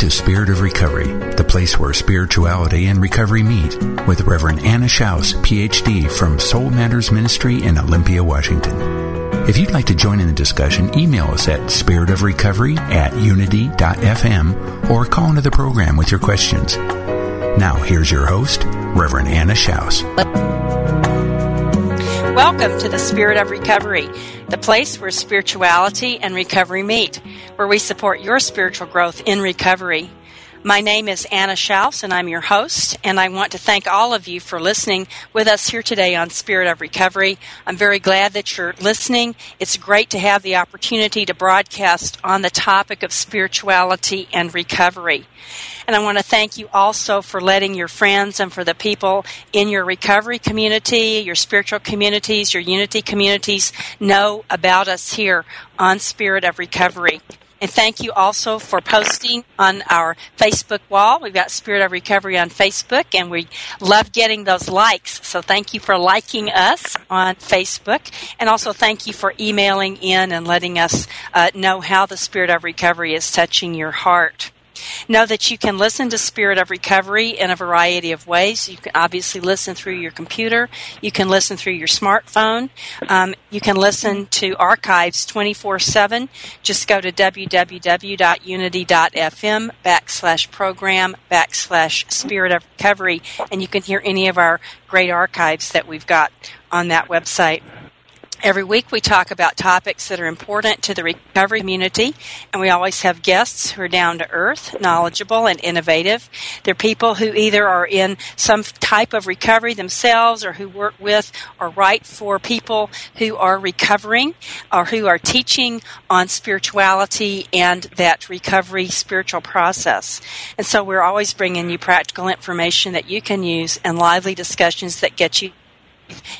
To Spirit of Recovery, the place where spirituality and recovery meet, with Reverend Anna Schaus, PhD from Soul Matters Ministry in Olympia, Washington. If you'd like to join in the discussion, email us at spiritofrecovery at unity.fm or call into the program with your questions. Now, here's your host, Reverend Anna Schaus. Welcome to the Spirit of Recovery, the place where spirituality and recovery meet, where we support your spiritual growth in recovery. My name is Anna Schaus, and I'm your host, and I want to thank all of you for listening with us here today on Spirit of Recovery. I'm very glad that you're listening. It's great to have the opportunity to broadcast on the topic of spirituality and recovery. And I want to thank you also for letting your friends and for the people in your recovery community, your spiritual communities, your unity communities know about us here on Spirit of Recovery. And thank you also for posting on our Facebook wall. We've got Spirit of Recovery on Facebook, and we love getting those likes. So thank you for liking us on Facebook. And also thank you for emailing in and letting us uh, know how the Spirit of Recovery is touching your heart. Know that you can listen to Spirit of Recovery in a variety of ways. You can obviously listen through your computer. You can listen through your smartphone. Um, you can listen to archives 24 7. Just go to www.unity.fm backslash program backslash Spirit of Recovery, and you can hear any of our great archives that we've got on that website. Every week we talk about topics that are important to the recovery community, and we always have guests who are down to earth, knowledgeable, and innovative. They're people who either are in some type of recovery themselves or who work with or write for people who are recovering or who are teaching on spirituality and that recovery spiritual process. And so we're always bringing you practical information that you can use and lively discussions that get you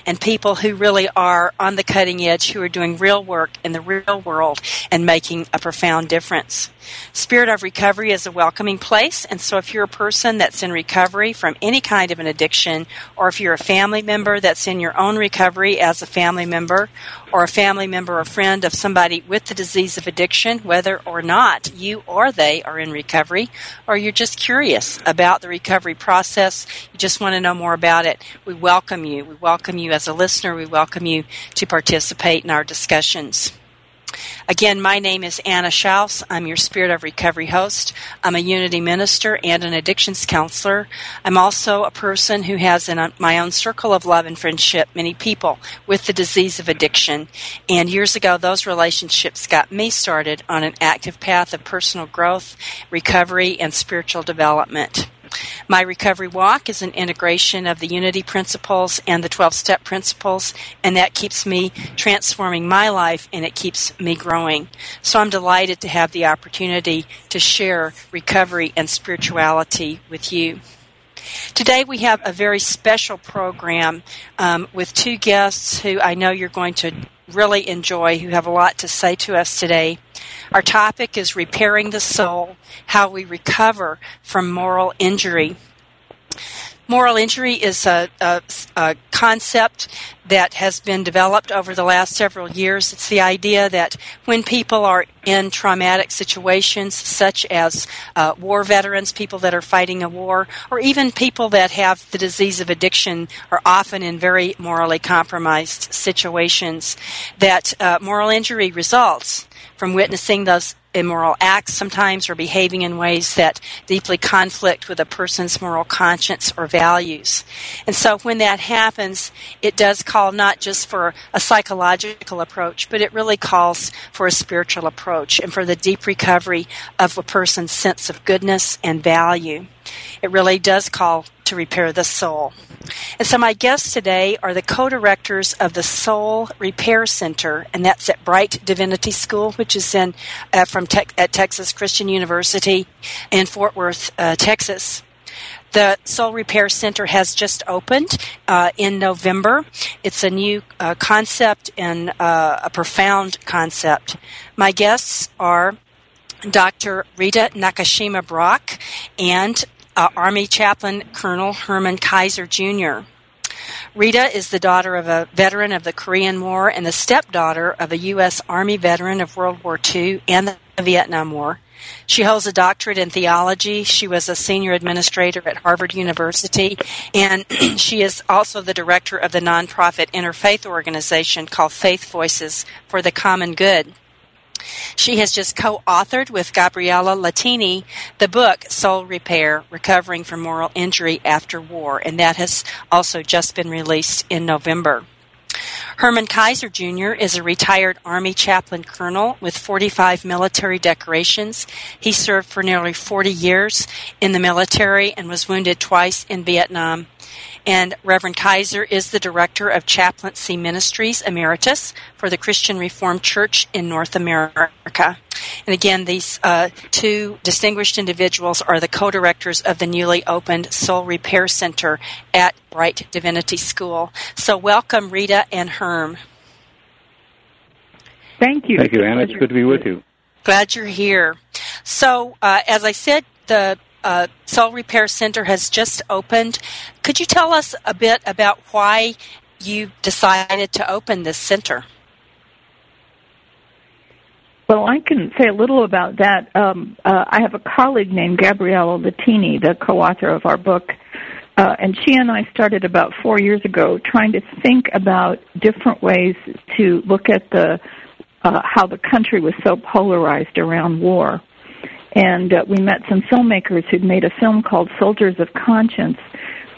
and people who really are on the cutting edge, who are doing real work in the real world and making a profound difference. Spirit of Recovery is a welcoming place, and so if you're a person that's in recovery from any kind of an addiction, or if you're a family member that's in your own recovery as a family member, or a family member or friend of somebody with the disease of addiction, whether or not you or they are in recovery, or you're just curious about the recovery process, you just want to know more about it, we welcome you. We welcome you as a listener. We welcome you to participate in our discussions. Again, my name is Anna Schaus. I'm your Spirit of Recovery host. I'm a Unity minister and an addictions counselor. I'm also a person who has in my own circle of love and friendship many people with the disease of addiction. And years ago, those relationships got me started on an active path of personal growth, recovery, and spiritual development. My recovery walk is an integration of the unity principles and the 12 step principles, and that keeps me transforming my life and it keeps me growing. So I'm delighted to have the opportunity to share recovery and spirituality with you. Today we have a very special program um, with two guests who I know you're going to really enjoy, who have a lot to say to us today. Our topic is repairing the soul, how we recover from moral injury. Moral injury is a, a, a, concept that has been developed over the last several years. It's the idea that when people are in traumatic situations, such as uh, war veterans, people that are fighting a war, or even people that have the disease of addiction, are often in very morally compromised situations, that uh, moral injury results from witnessing those immoral acts sometimes or behaving in ways that deeply conflict with a person's moral conscience or values. And so when that happens, it does call not just for a psychological approach, but it really calls for a spiritual approach and for the deep recovery of a person's sense of goodness and value. It really does call to repair the soul. And so my guests today are the co-directors of the Soul Repair Center, and that's at Brite Divinity School, which is in uh, from te- at Texas Christian University in Fort Worth, uh, Texas. The Soul Repair Center has just opened uh, in November. It's a new uh, concept and uh, a profound concept. My guests are Dr. Rita Nakashima Brock and uh, Army Chaplain Colonel Herman Keizer Jr. Rita is the daughter of a veteran of the Korean War and the stepdaughter of a U.S. Army veteran of World War II and the Vietnam War. She holds a doctorate in theology. She was a senior administrator at Harvard University, and she is also the director of the nonprofit interfaith organization called Faith Voices for the Common Good. She has just co authored with Gabriella Lettini the book Soul Repair Recovering from Moral Injury After War, and that has also just been released in November. Herman Keizer Jr. is a retired Army chaplain colonel with 45 military decorations. He served for nearly 40 years in the military and was wounded twice in Vietnam. And Reverend Keizer is the director of Chaplaincy Ministries Emeritus for the Christian Reformed Church in North America. And again, these uh, two distinguished individuals are the co directors of the newly opened Soul Repair Center at Brite Divinity School. So, welcome, Rita and Herm. Thank you. Thank you, Anna. It's good to be with you. Glad you're here. So, uh, as I said, the uh, Soul Repair Center has just opened. Could you tell us a bit about why you decided to open this center? Well, I can say a little about that. Um, uh, I have a colleague named Gabriella Lettini, the co-author of our book, uh, and she and I started about four years ago trying to think about different ways to look at the uh, how the country was so polarized around war. And uh, we met some filmmakers who'd made a film called Soldiers of Conscience,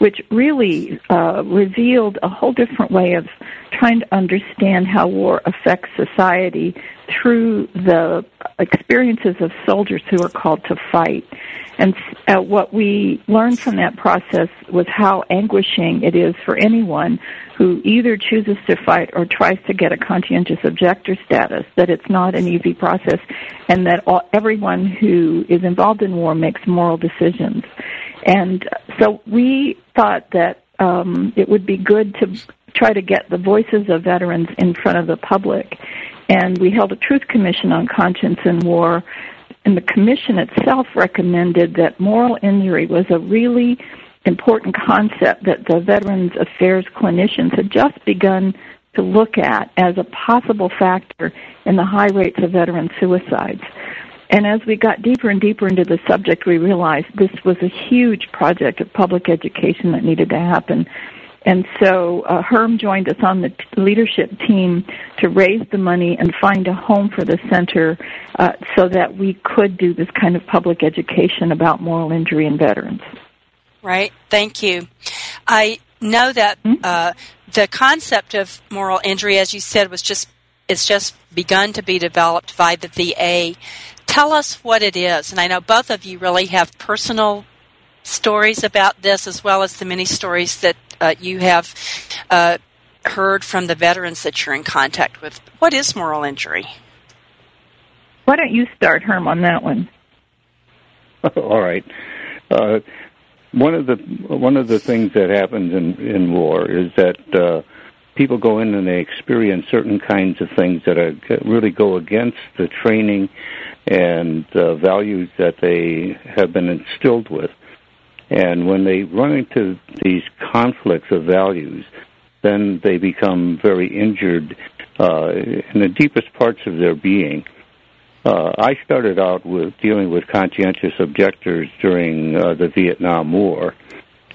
which really uh, revealed a whole different way of trying to understand how war affects society through the experiences of soldiers who are called to fight. And uh, what we learned from that process was how anguishing it is for anyone who either chooses to fight or tries to get a conscientious objector status, that it's not an easy process, and that all, everyone who is involved in war makes moral decisions. And so we thought that um, it would be good to try to get the voices of veterans in front of the public. And we held a truth commission on conscience and war. And the commission itself recommended that moral injury was a really important concept that the Veterans Affairs clinicians had just begun to look at as a possible factor in the high rates of veteran suicides. And as we got deeper and deeper into the subject, we realized this was a huge project of public education that needed to happen. And so uh, Herm joined us on the t- leadership team to raise the money and find a home for the center uh, so that we could do this kind of public education about moral injury in veterans. Right. Thank you. I know that hmm? uh, the concept of moral injury, as you said, was just it's just begun to be developed by the VA tell us what it is. And I know both of you really have personal stories about this, as well as the many stories that uh, you have uh, heard from the veterans that you're in contact with. What is moral injury? Why don't you start, Herm, on that one? All right. Uh, one of the one of the things that happens in in war is that uh, people go in and they experience certain kinds of things that are, really go against the training and uh, values that they have been instilled with. And when they run into these conflicts of values, then they become very injured uh, in the deepest parts of their being. Uh, I started out with dealing with conscientious objectors during uh, the Vietnam War,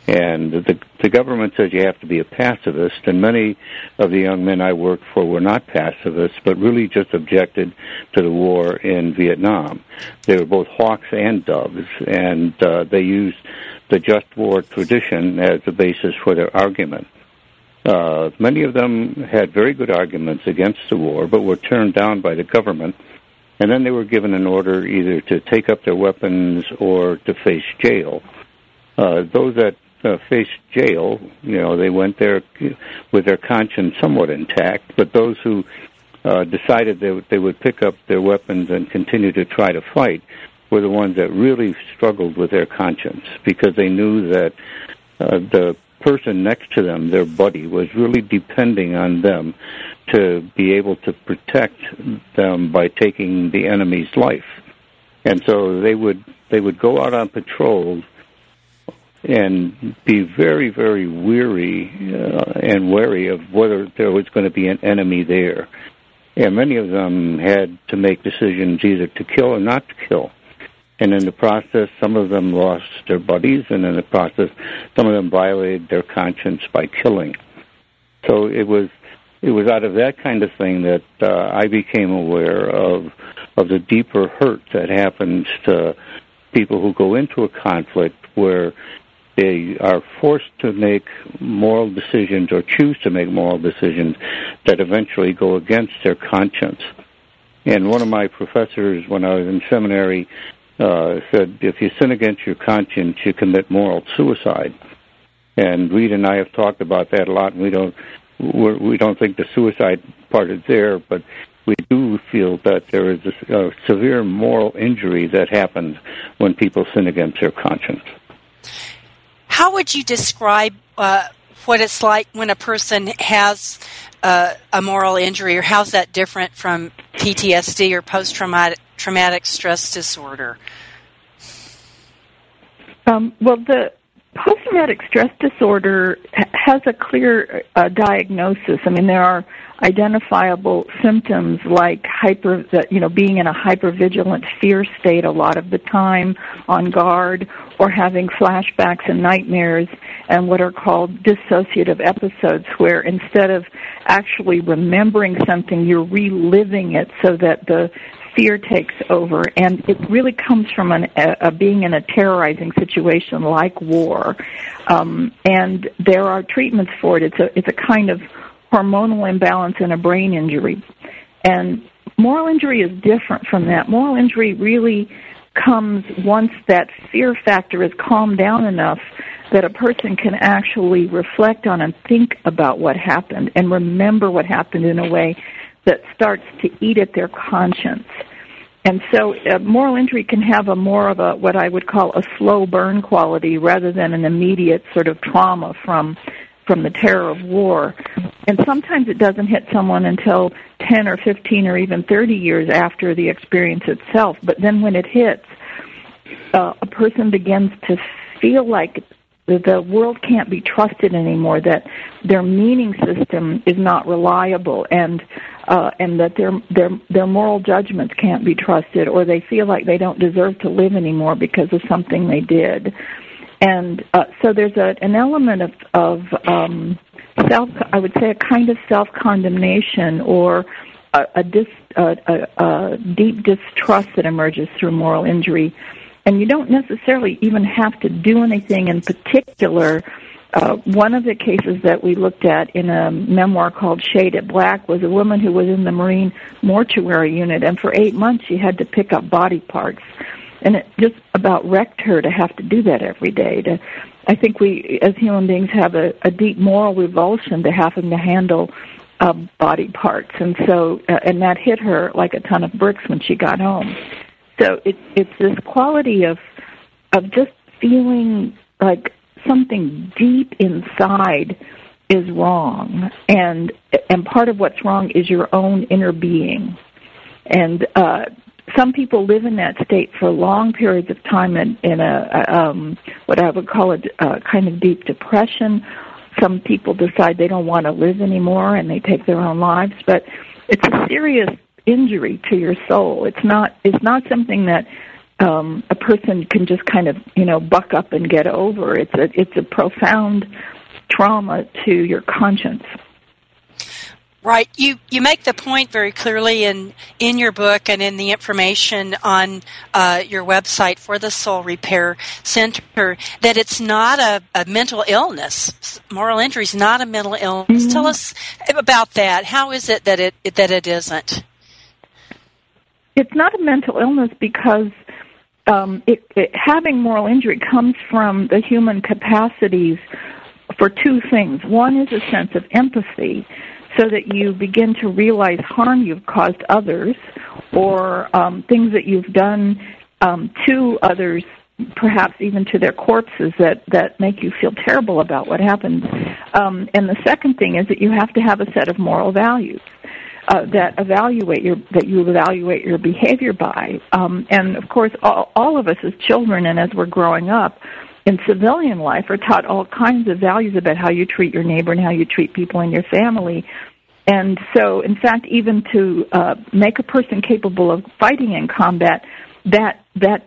and the, the government says you have to be a pacifist, and many of the young men I worked for were not pacifists, but really just objected to the war in Vietnam. They were both hawks and doves, and uh, they used the just war tradition as the basis for their argument. Uh, many of them had very good arguments against the war, but were turned down by the government and then they were given an order either to take up their weapons or to face jail. Uh, those that uh, faced jail, you know, they went there with their conscience somewhat intact, but those who uh, decided they, they would pick up their weapons and continue to try to fight were the ones that really struggled with their conscience because they knew that uh, the person next to them, their buddy, was really depending on them to be able to protect them by taking the enemy's life. And so they would they would go out on patrol and be very very weary uh, and wary of whether there was going to be an enemy there. And many of them had to make decisions either to kill or not to kill. And in the process, some of them lost their buddies, and in the process, some of them violated their conscience by killing. So it was it was out of that kind of thing that uh, I became aware of of the deeper hurt that happens to people who go into a conflict where they are forced to make moral decisions or choose to make moral decisions that eventually go against their conscience. And one of my professors, when I was in seminary, uh, said, if you sin against your conscience, you commit moral suicide. And Reed and I have talked about that a lot, we don't we're, we don't think the suicide part is there, but we do feel that there is a, a severe moral injury that happens when people sin against their conscience. How would you describe uh, what it's like when a person has uh, a moral injury, or how's that different from PTSD or post traumatic stress disorder? Um, well, the post traumatic stress disorder has a clear uh, diagnosis. I mean, there are identifiable symptoms like hyper, you know, being in a hypervigilant fear state a lot of the time, on guard, or having flashbacks and nightmares, and what are called dissociative episodes, where instead of actually remembering something, you're reliving it so that the fear takes over, and it really comes from an, a, a being in a terrorizing situation like war. Um, and there are treatments for it. It's a it's a kind of hormonal imbalance and a brain injury, and moral injury is different from that. Moral injury really comes once that fear factor is calmed down enough that a person can actually reflect on and think about what happened and remember what happened in a way that starts to eat at their conscience. And so uh, moral injury can have a more of a what I would call a slow burn quality rather than an immediate sort of trauma from from the terror of war. And sometimes it doesn't hit someone until 10 or 15 or even 30 years after the experience itself. But then when it hits, uh, a person begins to feel like the world can't be trusted anymore that their meaning system is not reliable and uh, and that their their their moral judgments can't be trusted or they feel like they don't deserve to live anymore because of something they did. And uh, so there's a, an element of of um, self I would say a kind of self condemnation or a, a, dis, a, a, a deep distrust that emerges through moral injury and you don't necessarily even have to do anything in particular. Uh, one of the cases that we looked at in a memoir called Shade It Black was a woman who was in the Marine mortuary unit, and for eight months she had to pick up body parts, and it just about wrecked her to have to do that every day. To, I think we, as human beings, have a, a deep moral revulsion to having to handle uh, body parts, and so uh, and that hit her like a ton of bricks when she got home. So it, it's this quality of of just feeling like something deep inside is wrong, and and part of what's wrong is your own inner being, and uh, some people live in that state for long periods of time in, in a, um, what I would call a, a kind of deep depression. Some people decide they don't want to live anymore and they take their own lives. But it's a serious injury to your soul. It's not. It's not something that um, a person can just kind of you know buck up and get over. It's a it's a profound trauma to your conscience. Right. You you make the point very clearly in in your book and in the information on uh, your website for the Soul Repair Center that it's not a, a mental illness. Moral injury is not a mental illness. Mm-hmm. Tell us about that. How is it that it that it isn't? It's not a mental illness because um, it, it, having moral injury comes from the human capacities for two things. One is a sense of empathy so that you begin to realize harm you've caused others or um, things that you've done um, to others perhaps even to their corpses that that make you feel terrible about what happened um, and the second thing is that you have to have a set of moral values uh, that evaluate your that you evaluate your behavior by um, and of course all, all of us as children and as we're growing up in civilian life are taught all kinds of values about how you treat your neighbor and how you treat people in your family and so, in fact, even to uh, make a person capable of fighting in combat, that that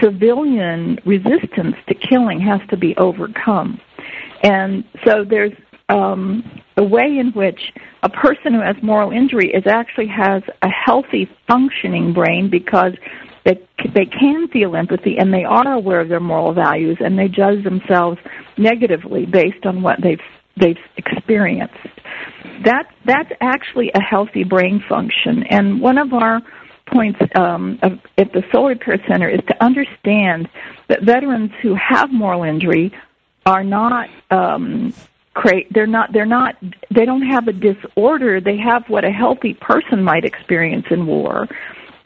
civilian resistance to killing has to be overcome. And so, there's um, a way in which a person who has moral injury is actually has a healthy, functioning brain because they they can feel empathy and they are aware of their moral values and they judge themselves negatively based on what they've they've experienced. That that's actually a healthy brain function, and one of our points um, of, at the Soul Repair Center is to understand that veterans who have moral injury are not um, they're not they're not they don't have a disorder. They have what a healthy person might experience in war,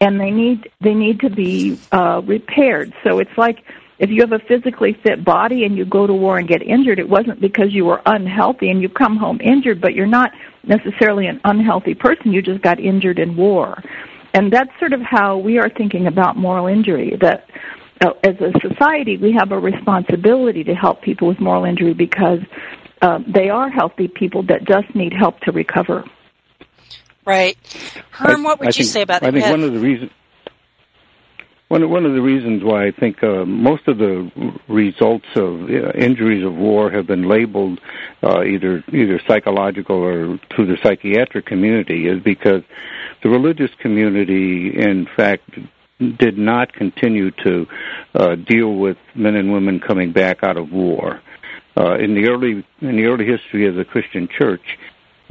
and they need they need to be uh, repaired. So it's like if you have a physically fit body and you go to war and get injured, it wasn't because you were unhealthy and you come home injured, but you're not necessarily an unhealthy person. You just got injured in war. And that's sort of how we are thinking about moral injury, that uh, as a society, we have a responsibility to help people with moral injury because uh, they are healthy people that just need help to recover. Right. Herm, what would I you think, say about that? I think one of the reasons one one of the reasons why I think uh, most of the results of uh, injuries of war have been labeled uh, either either psychological or to the psychiatric community is because the religious community, in fact, did not continue to uh, deal with men and women coming back out of war. Uh, in the early in the early history of the Christian Church,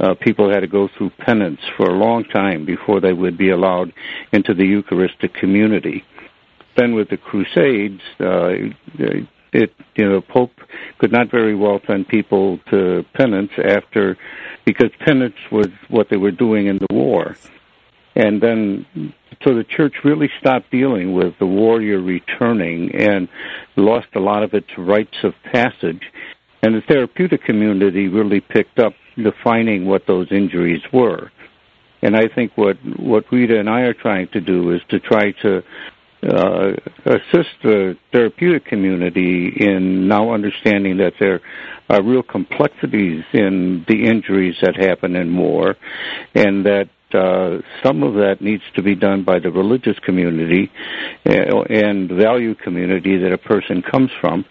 uh, people had to go through penance for a long time before they would be allowed into the Eucharistic community. Then with the Crusades, uh, it you know Pope could not very well send people to penance after because penance was what they were doing in the war, and then so the church really stopped dealing with the warrior returning and lost a lot of its rites of passage, and the therapeutic community really picked up defining what those injuries were. And I think what what Rita and I are trying to do is to try to uh, assist the therapeutic community in now understanding that there are real complexities in the injuries that happen in war, and that uh, some of that needs to be done by the religious community uh, and value community that a person comes from,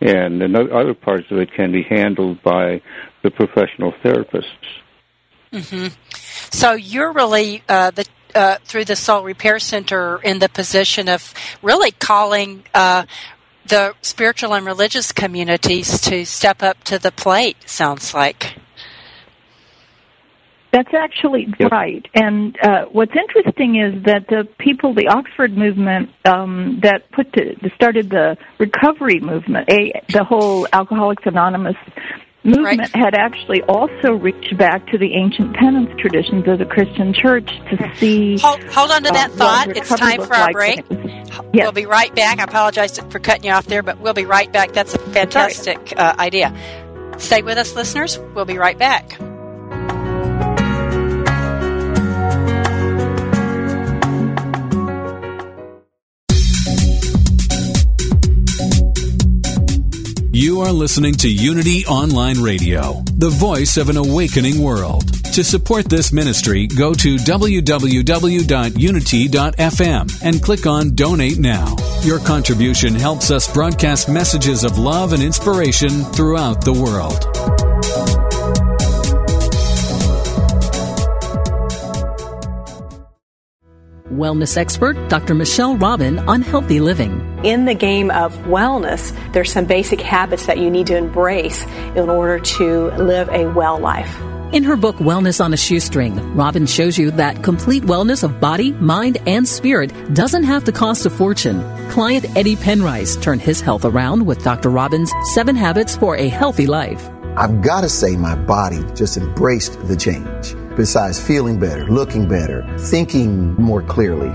and other parts of it can be handled by the professional therapists. Mm-hmm. So you're really uh, the uh, through the Soul Repair Center in the position of really calling uh, the spiritual and religious communities to step up to the plate. Sounds like. That's actually yep. right. And uh, what's interesting is that the people, the Oxford movement um, that put to, started the recovery movement, a, the whole Alcoholics Anonymous movement right. had actually also reached back to the ancient penance traditions of the Christian church to see. Hold, hold on to that uh, thought. It's time for our like break. yes. We'll be right back. I apologize for cutting you off there, but we'll be right back. That's a fantastic uh, idea. Stay with us, listeners. We'll be right back. Listening to Unity Online Radio, the voice of an awakening world. To support this ministry, go to www.unity.fm and click on Donate Now. Your contribution helps us broadcast messages of love and inspiration throughout the world. Wellness expert Dr. Michelle Robin on healthy living. In the game of wellness, there's some basic habits that you need to embrace in order to live a well life. In her book, Wellness on a Shoestring, Robin shows you that complete wellness of body, mind, and spirit doesn't have to cost a fortune. Client Eddie Penrice turned his health around with Dr. Robin's Seven Habits for a Healthy Life. I've got to say, my body just embraced the change. Besides feeling better, looking better, thinking more clearly.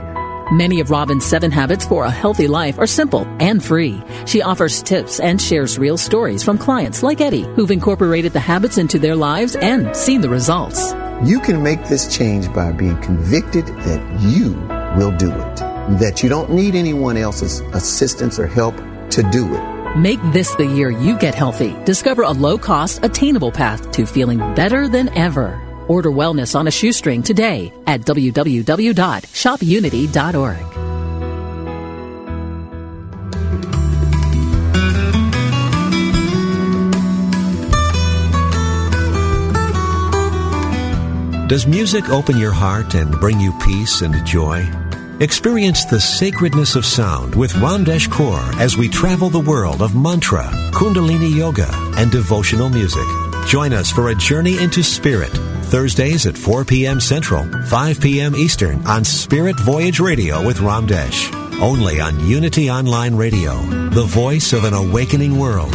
Many of Robin's seven habits for a healthy life are simple and free. She offers tips and shares real stories from clients like Eddie, who've incorporated the habits into their lives and seen the results. You can make this change by being convicted that you will do it, that you don't need anyone else's assistance or help to do it. Make this the year you get healthy. Discover a low cost, attainable path to feeling better than ever. Order wellness on a shoestring today at www.shopunity.org. Does music open your heart and bring you peace and joy? Experience the sacredness of sound with Ramdesh Kaur as we travel the world of mantra, kundalini yoga, and devotional music. Join us for a journey into spirit, Thursdays at 4 p.m. Central, 5 p.m. Eastern on Spirit Voyage Radio with Ramdesh. Only on Unity Online Radio, the voice of an awakening world.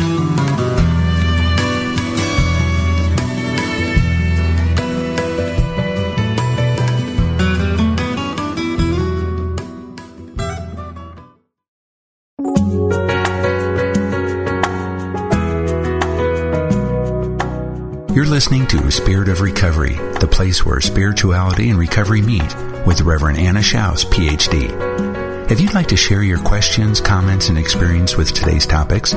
Listening to Spirit of Recovery, the place where spirituality and recovery meet with Reverend Anna Schaus, PhD. If you'd like to share your questions, comments, and experience with today's topics,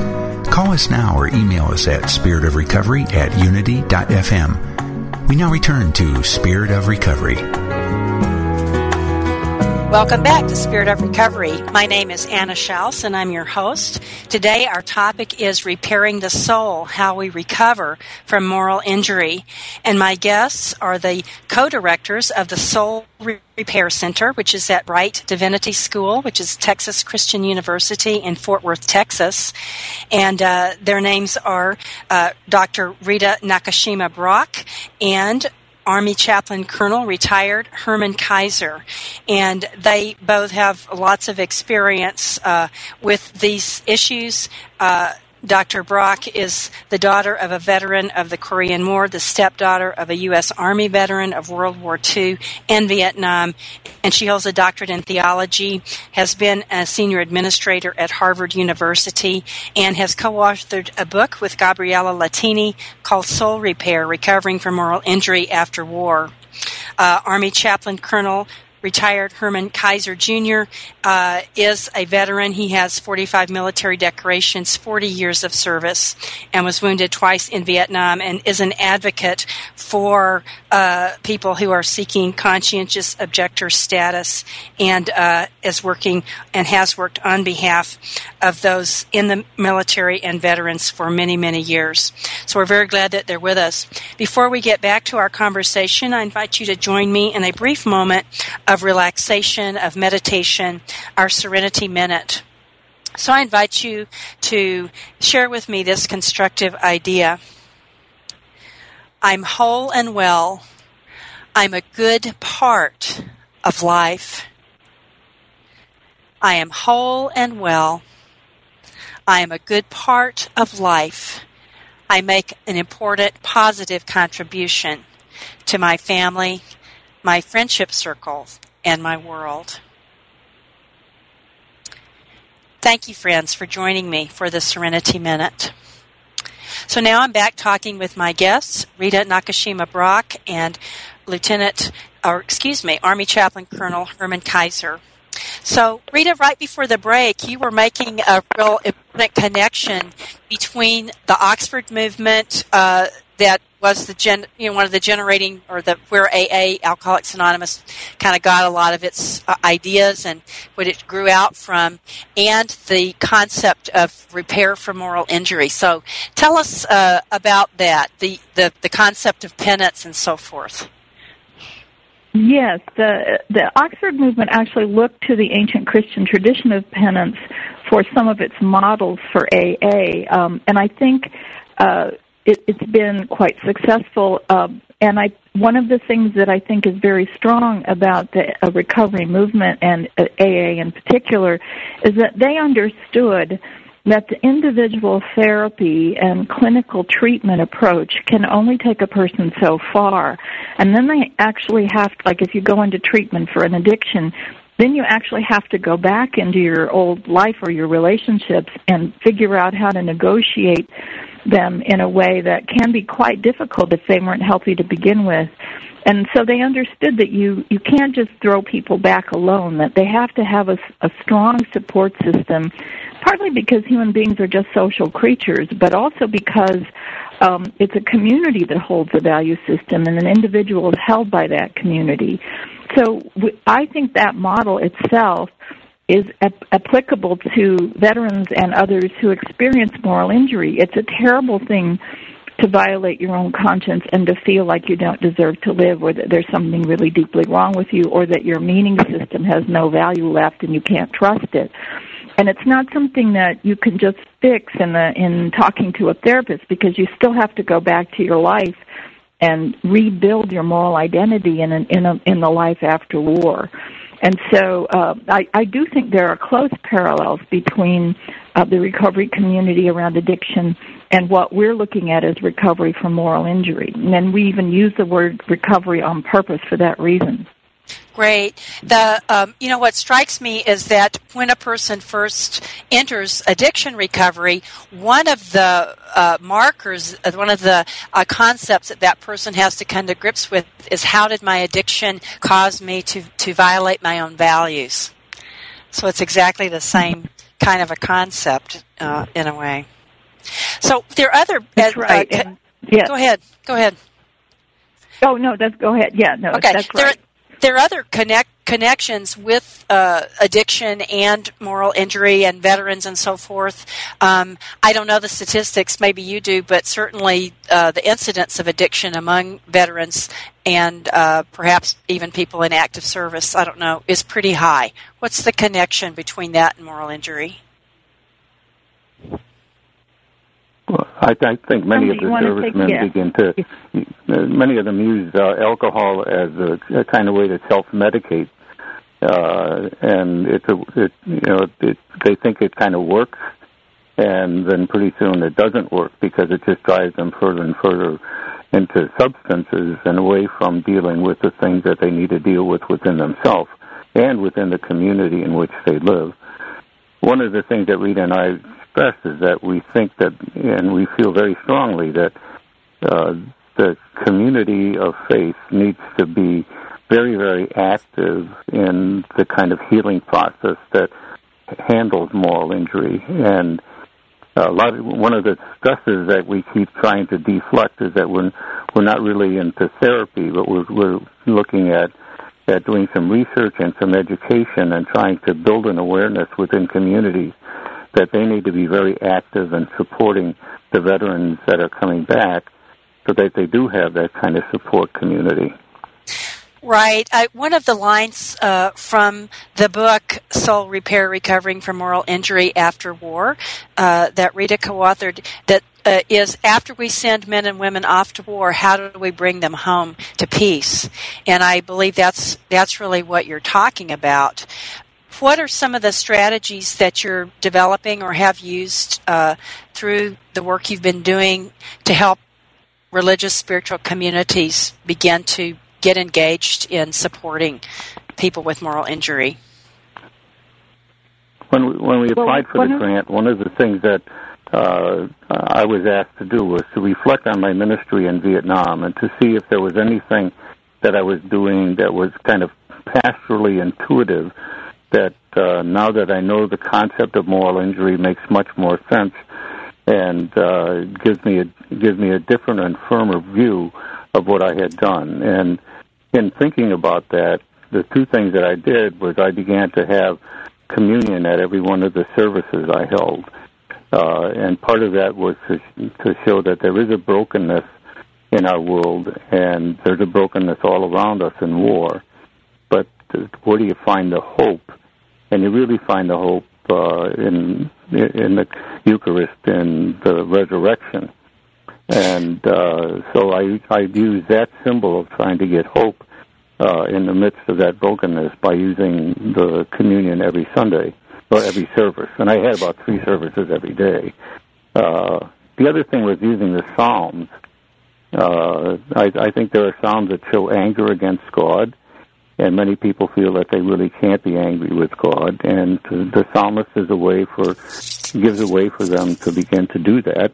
call us now or email us at spiritofrecovery at unity.fm. We now return to Spirit of Recovery. Welcome back to Spirit of Recovery. My name is Anna Schaus and I'm your host. Today our topic is repairing the soul, how we recover from moral injury. And my guests are the co-directors of the Soul Repair Center, which is at Brite Divinity School, which is Texas Christian University in Fort Worth, Texas. And uh, their names are uh, Dr. Rita Nakashima Brock and Army Chaplain Colonel, retired Herman Keizer. And they both have lots of experience uh, with these issues. Uh, Dr. Brock is the daughter of a veteran of the Korean War, the stepdaughter of a U.S. Army veteran of World War II and Vietnam, and she holds a doctorate in theology, has been a senior administrator at Harvard University, and has co authored a book with Gabriella Lettini called Soul Repair Recovering from Moral Injury After War. Uh, Army Chaplain Colonel retired Herman Keizer Jr. Uh, is a veteran. He has 45 military decorations, 40 years of service, and was wounded twice in Vietnam, and is an advocate for uh, people who are seeking conscientious objector status, and uh, is working and has worked on behalf of those in the military and veterans for many, many years. So we're very glad that they're with us. Before we get back to our conversation, I invite you to join me in a brief moment of relaxation, of meditation, our Serenity Minute. So I invite you to share with me this constructive idea. I'm whole and well. I'm a good part of life. I am whole and well. I am a good part of life. I make an important positive contribution to my family my friendship circles, and my world. Thank you, friends, for joining me for the Serenity Minute. So now I'm back talking with my guests, Rita Nakashima Brock and Lieutenant, or excuse me, Army Chaplain Colonel Herman Keizer. So, Rita, right before the break, you were making a real important connection between the Oxford movement uh, that was the gen, you know, one of the generating or the where AA Alcoholics Anonymous kind of got a lot of its uh, ideas and what it grew out from, and the concept of repair for moral injury. So, tell us uh, about that, the, the the concept of penance and so forth. Yes, the the Oxford movement actually looked to the ancient Christian tradition of penance for some of its models for AA, um, and I think uh, it, has been quite successful. Uh, and I, one of the things that I think is very strong about the uh, recovery movement and uh, AA in particular is that they understood that the individual therapy and clinical treatment approach can only take a person so far. And then they actually have, to, like if you go into treatment for an addiction, then you actually have to go back into your old life or your relationships and figure out how to negotiate them in a way that can be quite difficult if they weren't healthy to begin with. And so they understood that you, you can't just throw people back alone, that they have to have a, a strong support system, partly because human beings are just social creatures, but also because um, it's a community that holds the value system and an individual is held by that community. So I think that model itself is ap- applicable to veterans and others who experience moral injury. It's a terrible thing to violate your own conscience and to feel like you don't deserve to live or that there's something really deeply wrong with you or that your meaning system has no value left and you can't trust it. And it's not something that you can just fix in the in talking to a therapist because you still have to go back to your life and rebuild your moral identity in an, in a, in the life after war. And so uh, I, I do think there are close parallels between uh, the recovery community around addiction and what we're looking at as recovery from moral injury. And we even use the word recovery on purpose for that reason. Great. The um, you know what strikes me is that when a person first enters addiction recovery, one of the uh, markers, uh, one of the uh, concepts that that person has to come to grips with is how did my addiction cause me to to violate my own values. So it's exactly the same kind of a concept uh, in a way. So there are other. That's right. Uh, yeah. Go ahead. Go ahead. Oh no, that's go ahead. Yeah, no, okay. that's right. There, are other connect connections with uh, addiction and moral injury and veterans and so forth. Um, I don't know the statistics, maybe you do, but certainly uh, the incidence of addiction among veterans and uh, perhaps even people in active service, I don't know, is pretty high. What's the connection between that and moral injury? Well, I, I think many of the servicemen begin to, many of them use uh, alcohol as a, a kind of way to self-medicate, uh, and it's a, it, you know, it, they think it kind of works, and then pretty soon it doesn't work because it just drives them further and further into substances and away from dealing with the things that they need to deal with within themselves and within the community in which they live. One of the things that Rita and I expressed is that we think that, and we feel very strongly that uh, the community of faith needs to be very, very active in the kind of healing process that handles moral injury. And a lot of, one of the stresses that we keep trying to deflect is that we're we're not really into therapy, but we're we're looking at at doing some research and some education and trying to build an awareness within communities that they need to be very active in supporting the veterans that are coming back so that they do have that kind of support community. Right. I, one of the lines uh, from the book Soul Repair Recovering from Moral Injury After War uh, that Rita co authored that uh, is after we send men and women off to war, how do we bring them home to peace? And I believe that's that's really what you're talking about what are some of the strategies that you're developing or have used uh, through the work you've been doing to help religious spiritual communities begin to get engaged in supporting people with moral injury? When we, when we applied for the grant, one of the things that uh, I was asked to do was to reflect on my ministry in Vietnam and to see if there was anything that I was doing that was kind of pastorally intuitive that uh, now that I know the concept of moral injury makes much more sense and uh, gives me a gives me a different and firmer view of what I had done. And in thinking about that, the two things that I did was I began to have communion at every one of the services I held. Uh, and part of that was to, to show that there is a brokenness in our world, and there's a brokenness all around us in war. But where do you find the hope? And you really find the hope uh, in in the Eucharist and the resurrection. And uh, so I I use that symbol of trying to get hope uh, in the midst of that brokenness by using the communion every Sunday or every service. And I had about three services every day. Uh, the other thing was using the Psalms. Uh, I, I think there are Psalms that show anger against God, and many people feel that they really can't be angry with God. And the psalmist is a way for gives a way for them to begin to do that.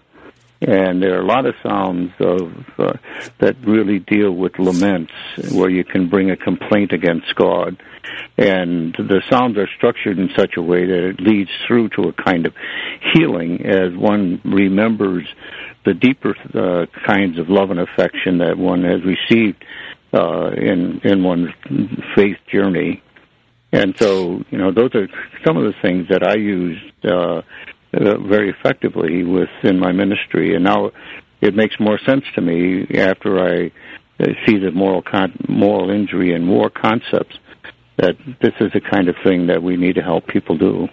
And there are a lot of psalms of uh, that really deal with laments, where you can bring a complaint against God. And the psalms are structured in such a way that it leads through to a kind of healing as one remembers the deeper uh, kinds of love and affection that one has received uh, in in one's faith journey. And so, you know, those are some of the things that I used uh, uh, very effectively within my ministry. And now it makes more sense to me after I uh, see the moral con- moral injury and war concepts that this is the kind of thing that we need to help people do.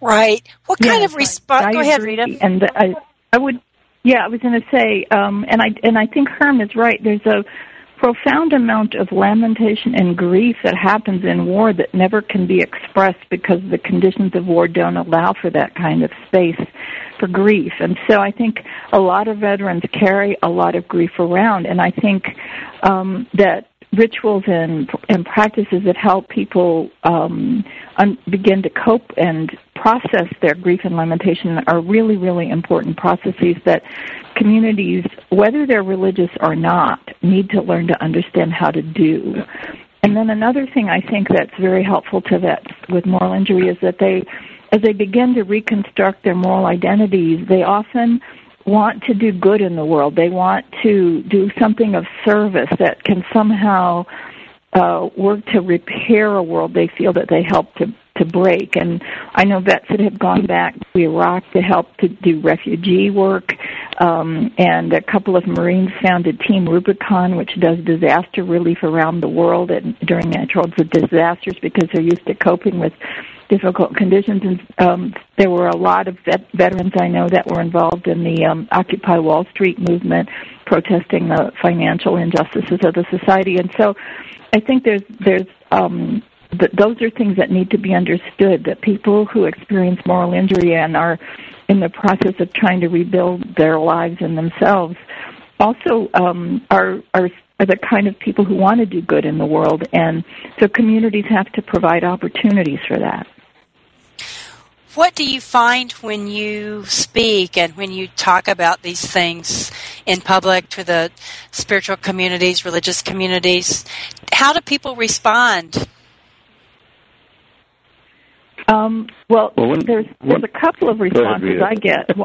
Right. What kind yes, of response? Go ahead, Rita. And I, I would, yeah, I was going to say, um, and I and I think Herm is right. There's a profound amount of lamentation and grief that happens in war that never can be expressed because the conditions of war don't allow for that kind of space for grief. And so I think a lot of veterans carry a lot of grief around, and I think um, that rituals and and practices that help people um, un- begin to cope and process their grief and lamentation are really really important processes that communities, whether they're religious or not, need to learn to understand how to do. And then another thing I think that's very helpful to vets with moral injury is that they, as they begin to reconstruct their moral identities, they often want to do good in the world. They want to do something of service that can somehow uh, work to repair a world they feel that they help to to break. And I know vets that have gone back to Iraq to help to do refugee work. Um, and a couple of Marines founded Team Rubicon, which does disaster relief around the world and during natural disasters because they're used to coping with difficult conditions. And um, there were a lot of vet- veterans I know that were involved in the um, Occupy Wall Street movement, protesting the financial injustices of the society. And so, I think there's there's um, th- those are things that need to be understood. That people who experience moral injury and are in the process of trying to rebuild their lives and themselves also um, are are are the kind of people who want to do good in the world, and so communities have to provide opportunities for that. What do you find when you speak and when you talk about these things in public to the spiritual communities, religious communities? How do people respond? Um, well, well when, there's there's a couple of responses I get.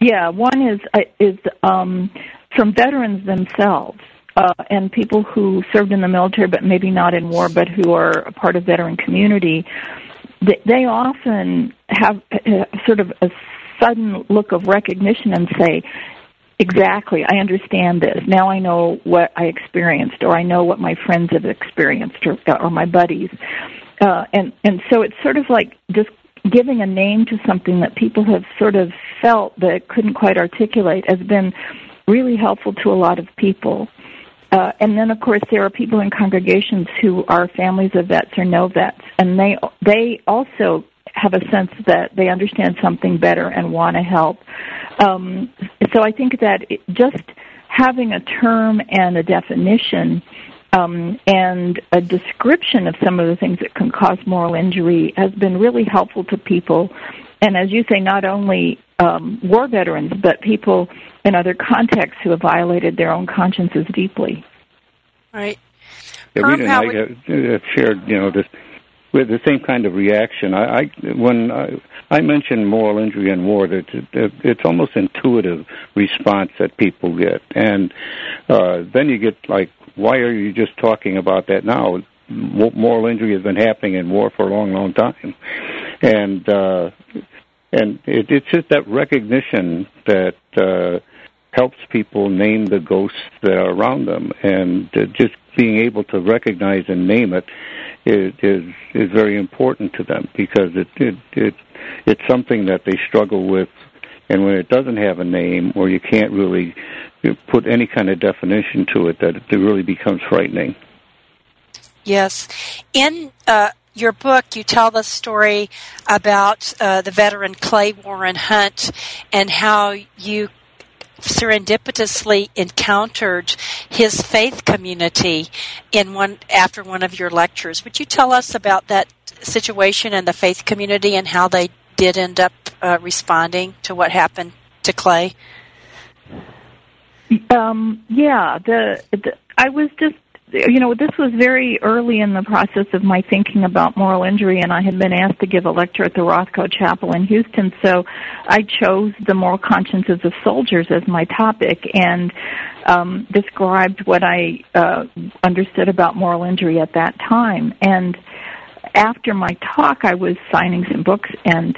yeah, one is uh, is um, from veterans themselves uh, and people who served in the military, but maybe not in war, but who are a part of veteran community they often have sort of a sudden look of recognition and say, exactly, I understand this. Now I know what I experienced, or I know what my friends have experienced, or, or my buddies. Uh, and and so it's sort of like just giving a name to something that people have sort of felt but couldn't quite articulate has been really helpful to a lot of people. Uh, and then, of course, there are people in congregations who are families of vets or know vets, and they they also have a sense that they understand something better and want to help. Um, so I think that it, just having a term and a definition um, and a description of some of the things that can cause moral injury has been really helpful to people. And as you say, not only um, war veterans, but people in other contexts who have violated their own consciences deeply. Right. Yeah, Rita and I have shared, you know, this. with the same kind of reaction. I, I when I, I mention moral injury in war, that it, it's almost intuitive response that people get, and uh, then you get like, why are you just talking about that now? Moral injury has been happening in war for a long, long time, and uh, and it, it's just that recognition that. Uh, helps people name the ghosts that are around them, and uh, just being able to recognize and name it is is, is very important to them because it, it it it's something that they struggle with, and when it doesn't have a name or you can't really put any kind of definition to it, that it really becomes frightening. Yes, in. Uh your book, you tell the story about uh, the veteran Clay Warren Hunt and how you serendipitously encountered his faith community in one after one of your lectures. Would you tell us about that situation and the faith community and how they did end up uh, responding to what happened to Clay? Um, yeah, the, the I was just you know, this was very early in the process of my thinking about moral injury, and I had been asked to give a lecture at the Rothko Chapel in Houston, so I chose the moral consciences of soldiers as my topic and um, described what I uh, understood about moral injury at that time. And after my talk, I was signing some books, and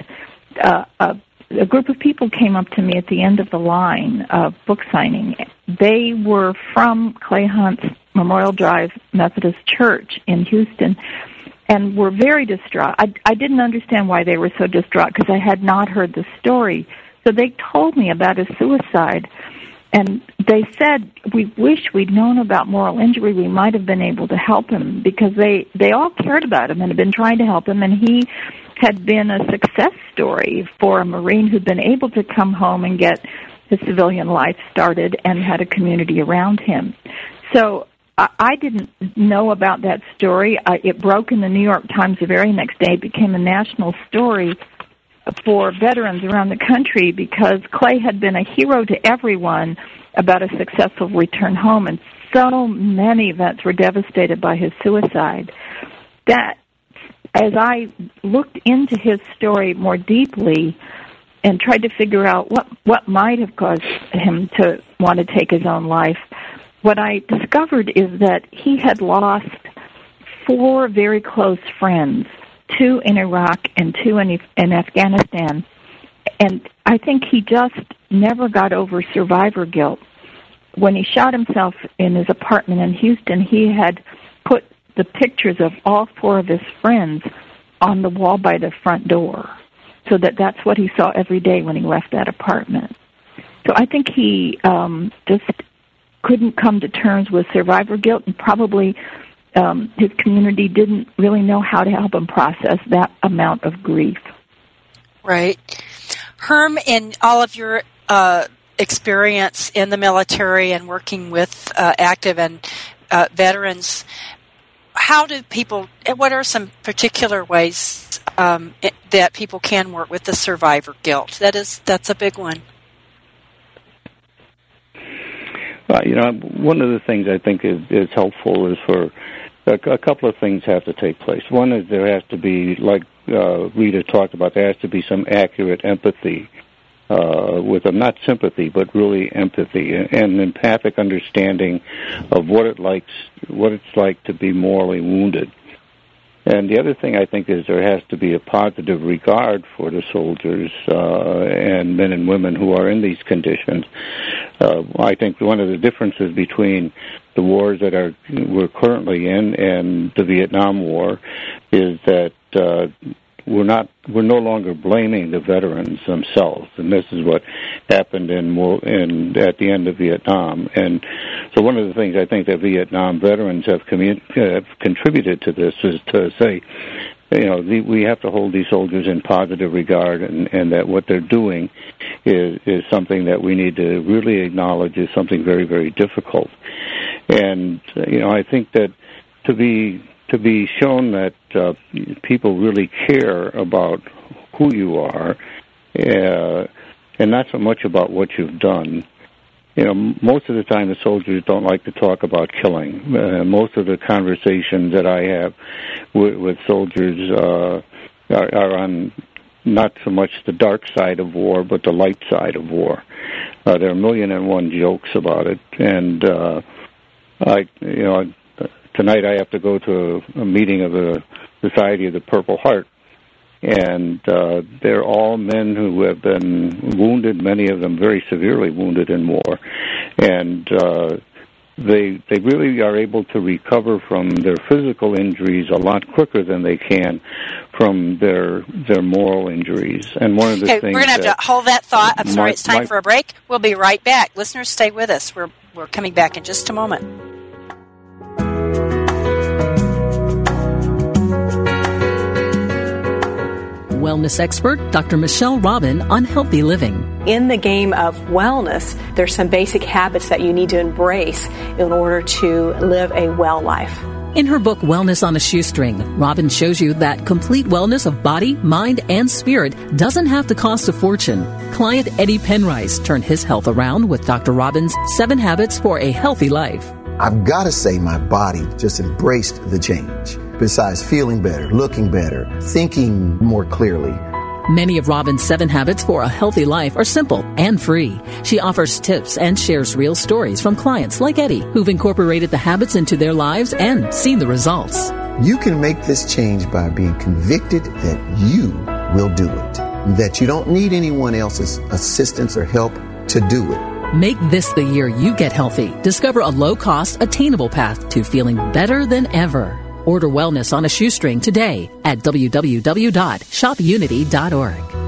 uh, a, a group of people came up to me at the end of the line of book signing. They were from Clay Hunt's Memorial Drive Methodist Church in Houston and were very distraught. I, I didn't understand why they were so distraught because I had not heard the story. So they told me about his suicide. And they said, we wish we'd known about moral injury. We might have been able to help him because they, they all cared about him and had been trying to help him. And he had been a success story for a Marine who'd been able to come home and get his civilian life started and had a community around him. So I didn't know about that story. I, it broke in the New York Times the very next day. Became a national story for veterans around the country because Clay had been a hero to everyone about a successful return home, and so many vets were devastated by his suicide. That, as I looked into his story more deeply and tried to figure out what what might have caused him to want to take his own life, what I discovered is that he had lost four very close friends, two in Iraq and two in, in Afghanistan. And I think he just never got over survivor guilt. When he shot himself in his apartment in Houston, he had put the pictures of all four of his friends on the wall by the front door so that that's what he saw every day when he left that apartment. So I think he um, just couldn't come to terms with survivor guilt and probably um, his community didn't really know how to help him process that amount of grief. Right. Herm, in all of your uh, experience in the military and working with uh, active and uh, veterans, how do people, what are some particular ways um, that people can work with the survivor guilt? That is, that's a big one. Uh, you know, one of the things I think is, is helpful is for a, a couple of things have to take place. One is there has to be, like uh, Rita talked about, there has to be some accurate empathy uh, with a not sympathy, but really empathy and empathic understanding of what it likes, what it's like to be morally wounded. And the other thing I think is there has to be a positive regard for the soldiers uh, and men and women who are in these conditions. Uh, I think one of the differences between the wars that are we're currently in and the Vietnam War is that uh, we're not we're no longer blaming the veterans themselves, and this is what happened in in at the end of Vietnam. And so, one of the things I think that Vietnam veterans have, commun- have contributed to this is to say, you know, the, we have to hold these soldiers in positive regard, and, and that what they're doing is is something that we need to really acknowledge is something very very difficult. And you know, I think that to be to be shown that uh, people really care about who you are, uh, and not so much about what you've done. You know, most of the time the soldiers don't like to talk about killing. Uh, most of the conversations that I have with, with soldiers uh, are, are on not so much the dark side of war, but the light side of war. Uh, there are a million and one jokes about it, and uh, I, you know, tonight I have to go to a, a meeting of the Society of the Purple Heart, and uh, they're all men who have been wounded, many of them very severely wounded in war, and uh, they they really are able to recover from their physical injuries a lot quicker than they can from their their moral injuries. And one of the okay, things we're going to have to hold that thought. I'm sorry, it's time my, for a break. We'll be right back. Listeners, stay with us. We're we're coming back in just a moment. Wellness expert Dr. Michelle Robin on healthy living. In the game of wellness, there's some basic habits that you need to embrace in order to live a well life. In her book, Wellness on a Shoestring, Robin shows you that complete wellness of body, mind, and spirit doesn't have to cost a fortune. Client Eddie Penrice turned his health around with Dr. Robin's Seven Habits for a Healthy Life. I've got to say, my body just embraced the change. Besides feeling better, looking better, thinking more clearly, Many of Robin's seven habits for a healthy life are simple and free. She offers tips and shares real stories from clients like Eddie, who've incorporated the habits into their lives and seen the results. You can make this change by being convicted that you will do it, that you don't need anyone else's assistance or help to do it. Make this the year you get healthy. Discover a low cost, attainable path to feeling better than ever. Order wellness on a shoestring today at www.shopunity.org.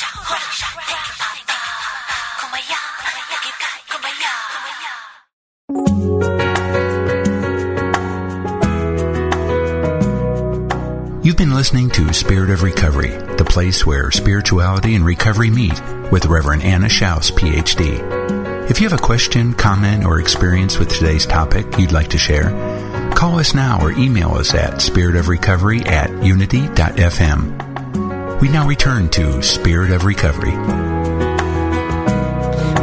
Been listening to Spirit of Recovery, the place where spirituality and recovery meet with Reverend Anna Schaus, PhD. If you have a question, comment, or experience with today's topic you'd like to share, call us now or email us at spiritofrecovery at unity.fm. We now return to Spirit of Recovery.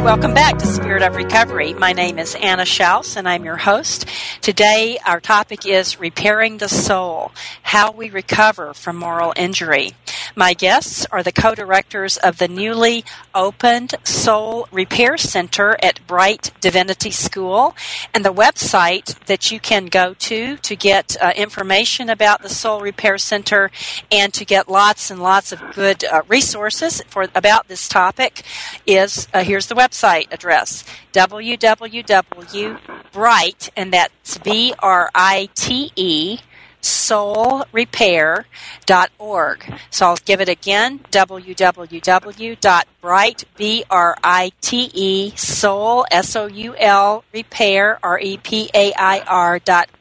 Welcome back to Spirit of Recovery. My name is Anna Schaus and I'm your host. Today our topic is repairing the soul, how we recover from moral injury. My guests are the co-directors of the newly opened Soul Repair Center at Brite Divinity School and the website that you can go to to get uh, information about the Soul Repair Center and to get lots and lots of good uh, resources for about this topic is uh, here's the website address www.brite and that's B R I T E soulrepair.org. So I'll give it again, www.brite, B-R-I-T-E, soul, S-O-U-L, repair, R-E-P-A-I-R dot org,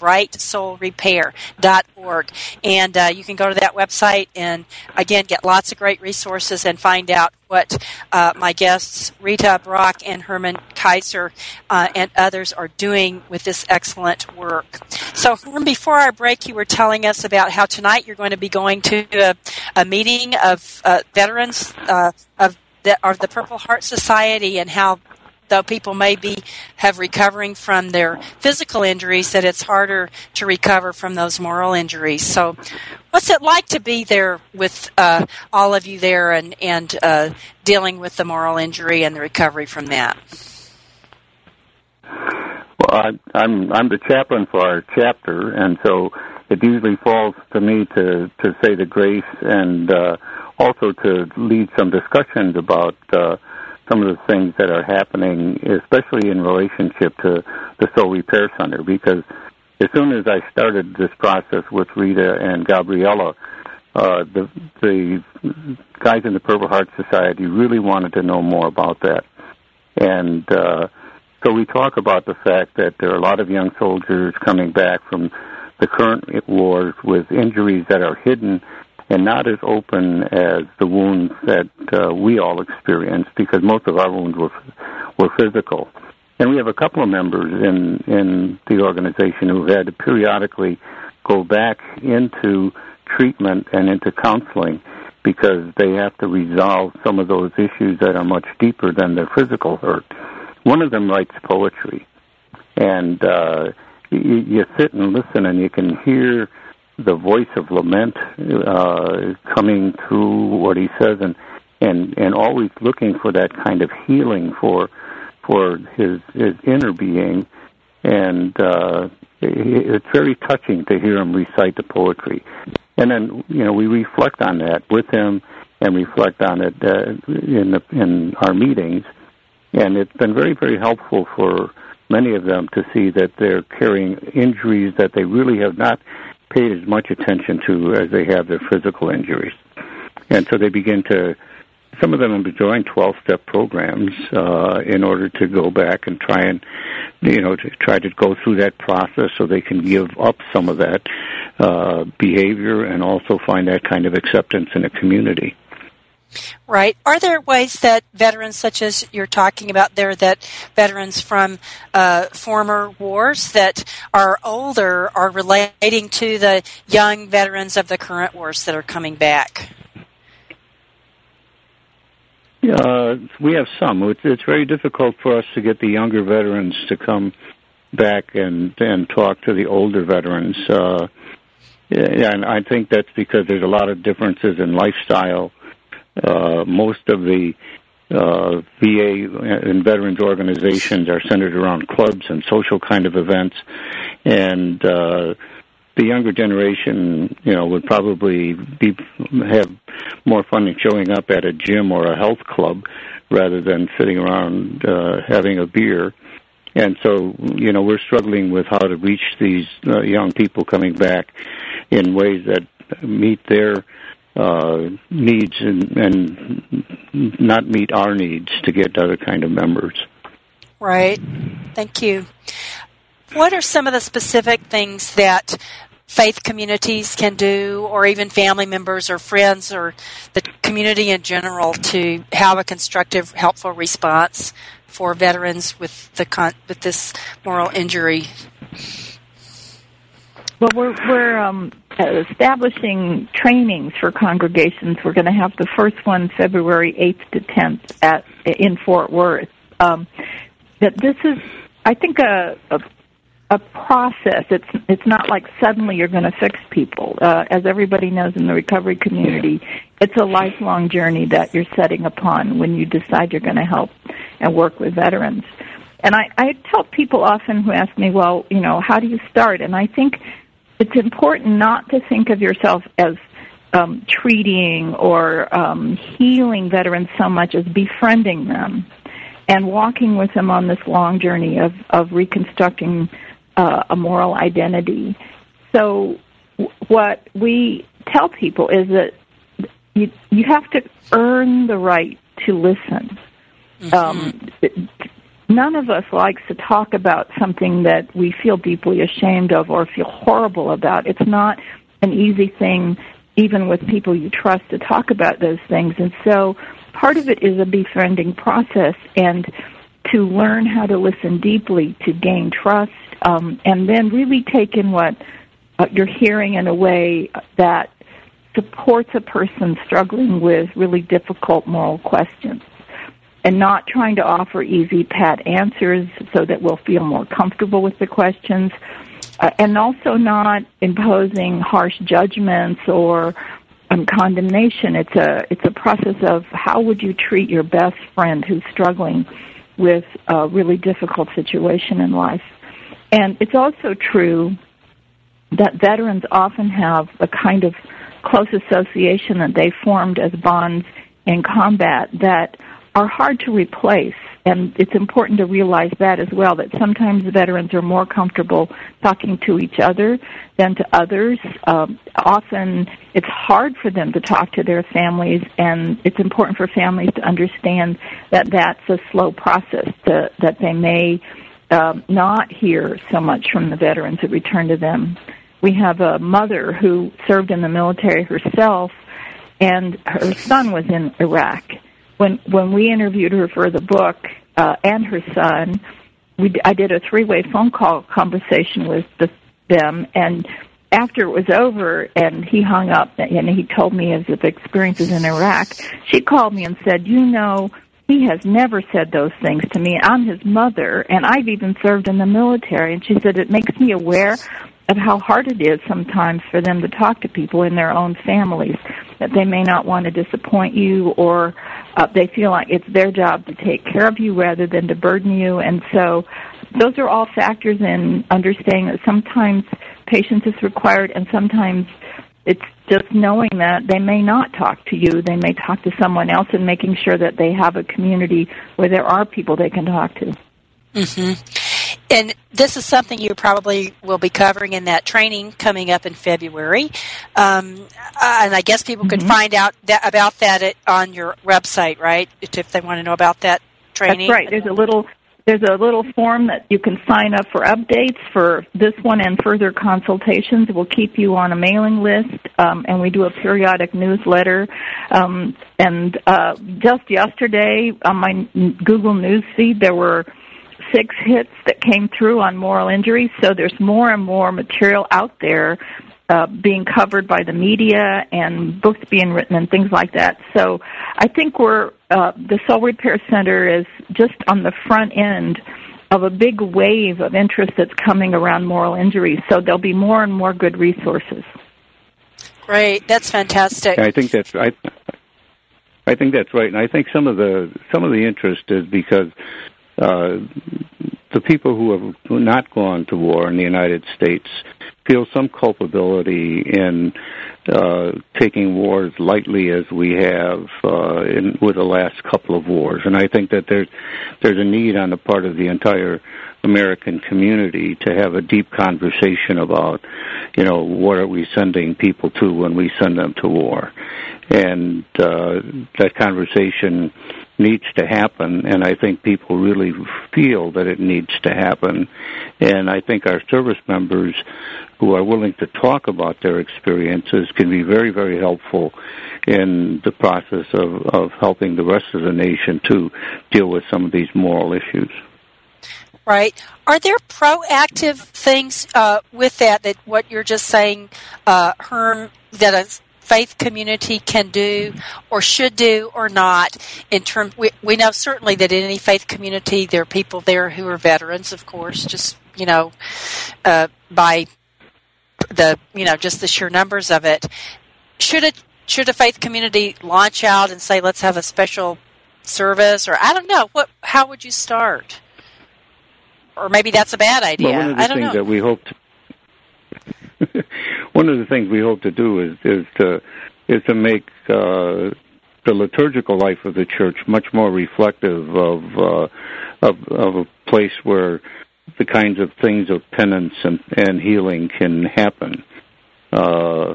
britesoulrepair.org. And uh, you can go to that website and, again, get lots of great resources and find out what uh, my guests, Rita Brock and Herman Keizer, uh, and others are doing with this excellent work. So, Herman, before our break, you were telling us about how tonight you're going to be going to a, a meeting of uh, veterans uh, of of the Purple Heart Society and how though people may be have recovering from their physical injuries that it's harder to recover from those moral injuries. So what's it like to be there with uh, all of you there and and uh, dealing with the moral injury and the recovery from that? Well I, i'm i'm the chaplain for our chapter and so it usually falls to me to to say the grace and uh also to lead some discussions about uh, some of the things that are happening, especially in relationship to the Soul Repair Center, because as soon as I started this process with Rita and Gabriella, uh, the the guys in the Purple Heart Society really wanted to know more about that, and uh, so we talk about the fact that there are a lot of young soldiers coming back from the current wars with injuries that are hidden and not as open as the wounds that uh, we all experienced because most of our wounds were were physical. And we have a couple of members in in the organization who had to periodically go back into treatment and into counseling because they have to resolve some of those issues that are much deeper than their physical hurt. One of them writes poetry, and uh, you, you sit and listen, and you can hear the voice of lament uh, coming through what he says, and and and always looking for that kind of healing for for his his inner being, and uh, it's very touching to hear him recite the poetry. And then you know we reflect on that with him, and reflect on it uh, in the, in our meetings, and it's been very very helpful for many of them to see that they're carrying injuries that they really have not paid as much attention to as they have their physical injuries. And so they begin to, some of them have joining 12 step programs uh, in order to go back and try and, you know, to try to go through that process so they can give up some of that uh, behavior and also find that kind of acceptance in a community. Right. Are there ways that veterans, such as you're talking about there, that veterans from uh, former wars that are older are relating to the young veterans of the current wars that are coming back? Uh, we have some. It's, very difficult for us to get the younger veterans to come back and and talk to the older veterans. Uh, and I think that's because there's a lot of differences in lifestyle uh, most of the uh, VA and veterans organizations are centered around clubs and social kind of events, and uh, the younger generation, you know, would probably be have more fun in showing up at a gym or a health club rather than sitting around uh, having a beer. And so, you know, we're struggling with how to reach these uh, young people coming back in ways that meet their uh, needs and, and not meet our needs to get other kind of members. Right. Thank you. What are some of the specific things that faith communities can do, or even family members or friends or the community in general, to have a constructive, helpful response for veterans with the con- with this moral injury? Well, we're we're um, establishing trainings for congregations. We're going to have the first one February eighth to tenth at in Fort Worth. Um, that this is, I think, a, a a process. It's it's not like suddenly you're going to fix people. Uh, as everybody knows in the recovery community, it's a lifelong journey that you're setting upon when you decide you're going to help and work with veterans. And I, I tell people often who ask me, well, you know, how do you start? And I think it's important not to think of yourself as um, treating or um, healing veterans so much as befriending them and walking with them on this long journey of, of reconstructing uh, a moral identity. So, w- what we tell people is that you you have to earn the right to listen. Mm-hmm. Um, none of us likes to talk about something that we feel deeply ashamed of or feel horrible about. It's not an easy thing, even with people you trust, to talk about those things. And so part of it is a befriending process and to learn how to listen deeply, to gain trust, um, and then really take in what uh, you're hearing in a way that supports a person struggling with really difficult moral questions and not trying to offer easy pat answers so that we'll feel more comfortable with the questions uh, and also not imposing harsh judgments or um, condemnation. It's a it's a process of how would you treat your best friend who's struggling with a really difficult situation in life. And it's also true that veterans often have a kind of close association that they formed as bonds in combat that are hard to replace. And it's important to realize that as well, that sometimes veterans are more comfortable talking to each other than to others. Um, often it's hard for them to talk to their families, and it's important for families to understand that that's a slow process, to, that they may um, not hear so much from the veterans that return to them. We have a mother who served in the military herself, and her son was in Iraq when when we interviewed her for the book uh, and her son, we I did a three way phone call conversation with the, them, and after it was over and he hung up and he told me his experiences in Iraq, she called me and said, "You know." He has never said those things to me. I'm his mother, and I've even served in the military. And she said it makes me aware of how hard it is sometimes for them to talk to people in their own families that they may not want to disappoint you or uh, they feel like it's their job to take care of you rather than to burden you. And so those are all factors in understanding that sometimes patience is required and sometimes it's just knowing that they may not talk to you. They may talk to someone else and making sure that they have a community where there are people they can talk to. Hmm and this is something you probably will be covering in that training coming up in February. Um, uh, and I guess people mm-hmm. could find out that, about that at, on your website, right? If they want to know about that training. That's right. There's a little there's a little form that you can sign up for updates for this one and further consultations. We'll keep you on a mailing list, um, and we do a periodic newsletter. Um, and uh, just yesterday on my Google News feed, there were six hits that came through on moral injuries. So there's more and more material out there uh, being covered by the media and books being written and things like that. So I think we're uh, the Soul Repair Center is just on the front end of a big wave of interest that's coming around moral injuries. So there'll be more and more good resources. Great, that's fantastic. I think that's I. I think that's right, and I think some of the some of the interest is because uh, the people who have not gone to war in the United States feel some culpability in uh, taking wars lightly as we have uh, in, with the last couple of wars, and I think that there's there's a need on the part of the entire American community to have a deep conversation about, you know, what are we sending people to when we send them to war, and uh, that conversation needs to happen, and I think people really feel that it needs to happen. And I think our service members who are willing to talk about their experiences can be very, very helpful in the process of, of helping the rest of the nation to deal with some of these moral issues. Right. Are there proactive things uh, with that that what you're just saying, uh, Herm, that a faith community can do or should do or not in terms we, we know certainly that in any faith community there are people there who are veterans of course just you know uh, by the you know just the sheer numbers of it. Should it should a faith community launch out and say let's have a special service or i don't know what how would you start? Or maybe that's a bad idea well, one of the i don't things know. that we hope to one of the things we hope to do is is to is to make uh, the liturgical life of the church much more reflective of uh, of, of a place where the kinds of things of penance and, and healing can happen. Uh,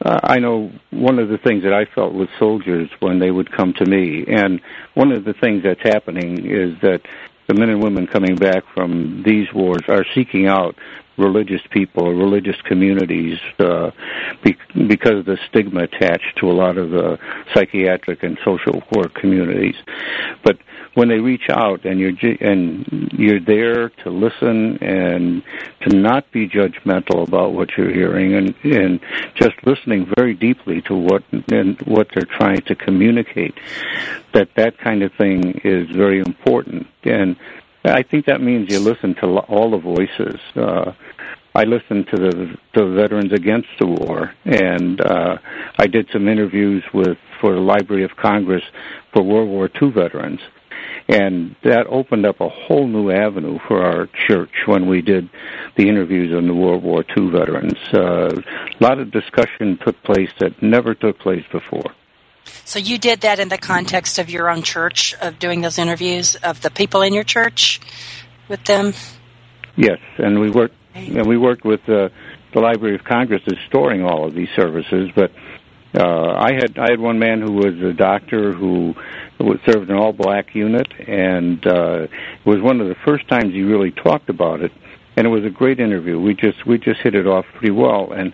I know one of the things that I felt with soldiers when they would come to me, and one of the things that's happening is that the men and women coming back from these wars are seeking out religious people, religious communities, uh, be, because of the stigma attached to a lot of the psychiatric and social work communities. But when they reach out and you're and you're there to listen and to not be judgmental about what you're hearing and and just listening very deeply to what and what they're trying to communicate that that kind of thing is very important and I think that means you listen to all the voices. Uh, I listened to the the Veterans Against the War, and uh, I did some interviews with for the Library of Congress for World War II veterans, And that opened up a whole new avenue for our church when we did the interviews on the World War II veterans. Uh, a lot of discussion took place that never took place before. So you did that in the context of your own church, of doing those interviews of the people in your church with them. Yes, and we worked and we worked with uh, the Library of Congress is storing all of these services. But uh, I had I had one man who was a doctor who served an all black unit, and uh, it was one of the first times he really talked about it. And it was a great interview. We just we just hit it off pretty well, and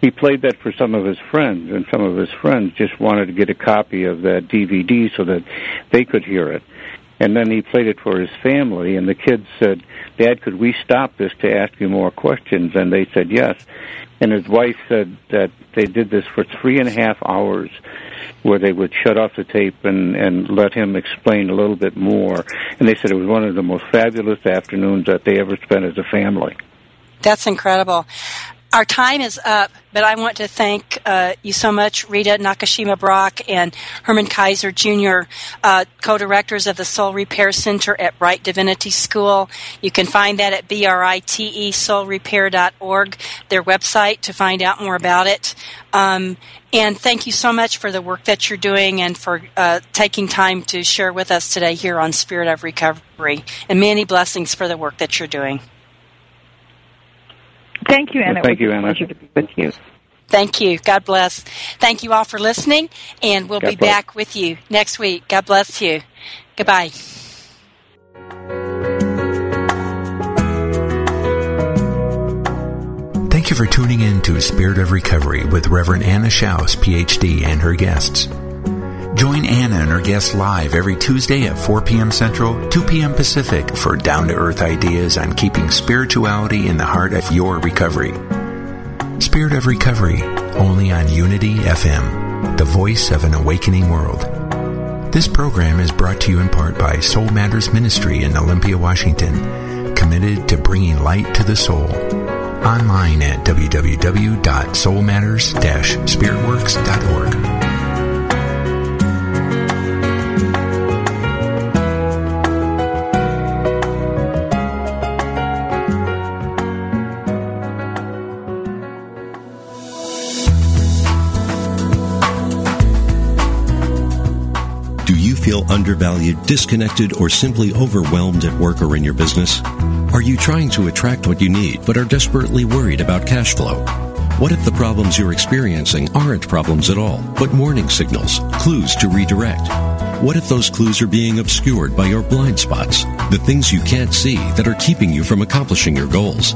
he played that for some of his friends, and some of his friends just wanted to get a copy of that DVD so that they could hear it. And then he played it for his family, and the kids said, Dad, could we stop this to ask you more questions? And they said yes. And his wife said that they did this for three and a half hours, where they would shut off the tape and, and let him explain a little bit more. And they said it was one of the most fabulous afternoons that they ever spent as a family. That's incredible. Our time is up, but I want to thank uh, you so much, Rita Nakashima Brock and Herman Keizer Jr., uh, co directors of the Soul Repair Center at Brite Divinity School. You can find that at B-R-I-T-E soulrepair.org, their website, to find out more about it. Um, and thank you so much for the work that you're doing and for uh, taking time to share with us today here on Spirit of Recovery. And many blessings for the work that you're doing. Thank you, Anna. Well, thank you, Anna. pleasure to be with you. Thank you. God bless. Thank you all for listening, and we'll God be bless. back with you next week. God bless you. Goodbye. Thank you for tuning in to Spirit of Recovery with Reverend Anna Schaus, PhD, and her guests. Join Anna and her guests live every Tuesday at 4 p.m. Central, 2 p.m. Pacific for down to earth ideas on keeping spirituality in the heart of your recovery. Spirit of Recovery, only on Unity FM, the voice of an awakening world. This program is brought to you in part by Soul Matters Ministry in Olympia, Washington, committed to bringing light to the soul. Online at www.soulmatters-spiritworks.org. undervalued, disconnected, or simply overwhelmed at work or in your business? Are you trying to attract what you need but are desperately worried about cash flow? What if the problems you're experiencing aren't problems at all, but warning signals, clues to redirect? What if those clues are being obscured by your blind spots, the things you can't see that are keeping you from accomplishing your goals?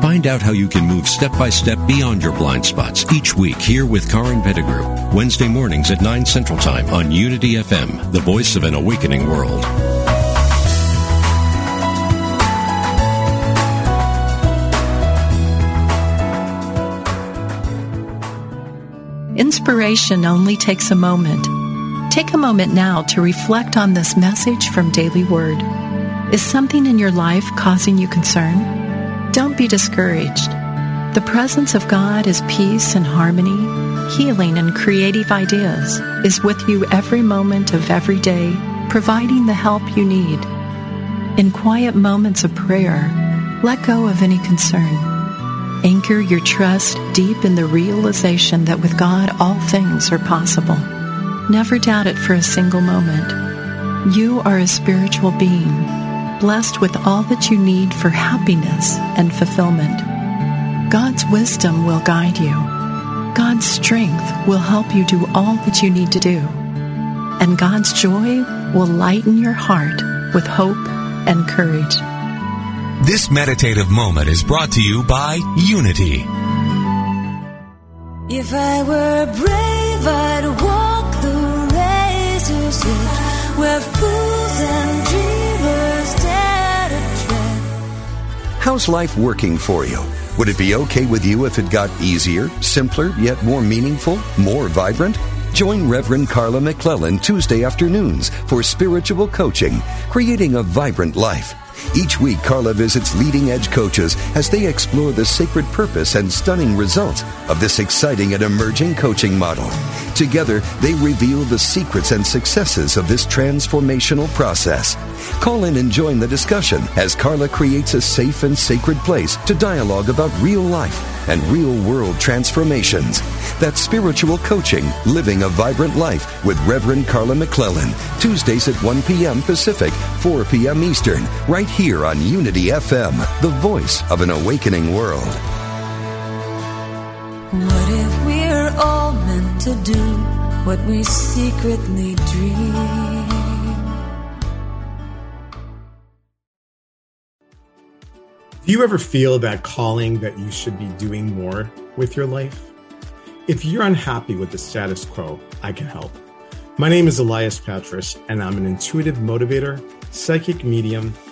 Find out how you can move step by step beyond your blind spots each week here with Karin Pettigrew, Wednesday mornings at 9 Central Time on Unity FM, the voice of an awakening world. Inspiration only takes a moment. Take a moment now to reflect on this message from Daily Word. Is something in your life causing you concern? Don't be discouraged. The presence of God is peace and harmony, healing and creative ideas, is with you every moment of every day, providing the help you need. In quiet moments of prayer, let go of any concern. Anchor your trust deep in the realization that with God all things are possible. Never doubt it for a single moment. You are a spiritual being, blessed with all that you need for happiness and fulfillment. God's wisdom will guide you. God's strength will help you do all that you need to do. And God's joy will lighten your heart with hope and courage. This meditative moment is brought to you by Unity. If I were brave, I'd walk the razor's edge How's life working for you? Would it be okay with you if it got easier, simpler, yet more meaningful, more vibrant? Join Reverend Carla McClellan Tuesday afternoons for spiritual coaching, creating a vibrant life. Each week, Carla visits leading edge coaches as they explore the sacred purpose and stunning results of this exciting and emerging coaching model. Together, they reveal the secrets and successes of this transformational process. Call in and join the discussion as Carla creates a safe and sacred place to dialogue about real life and real world transformations. That's spiritual coaching, living a vibrant life with Reverend Carla McClellan. Tuesdays at 1 p.m. Pacific, 4 p.m. Eastern, right here on Unity FM, the voice of an awakening world. What if we're all meant to do what we secretly dream? Do you ever feel that calling that you should be doing more with your life? If you're unhappy with the status quo, I can help. My name is Elias Patras, and I'm an intuitive motivator, psychic medium,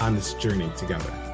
on this journey together.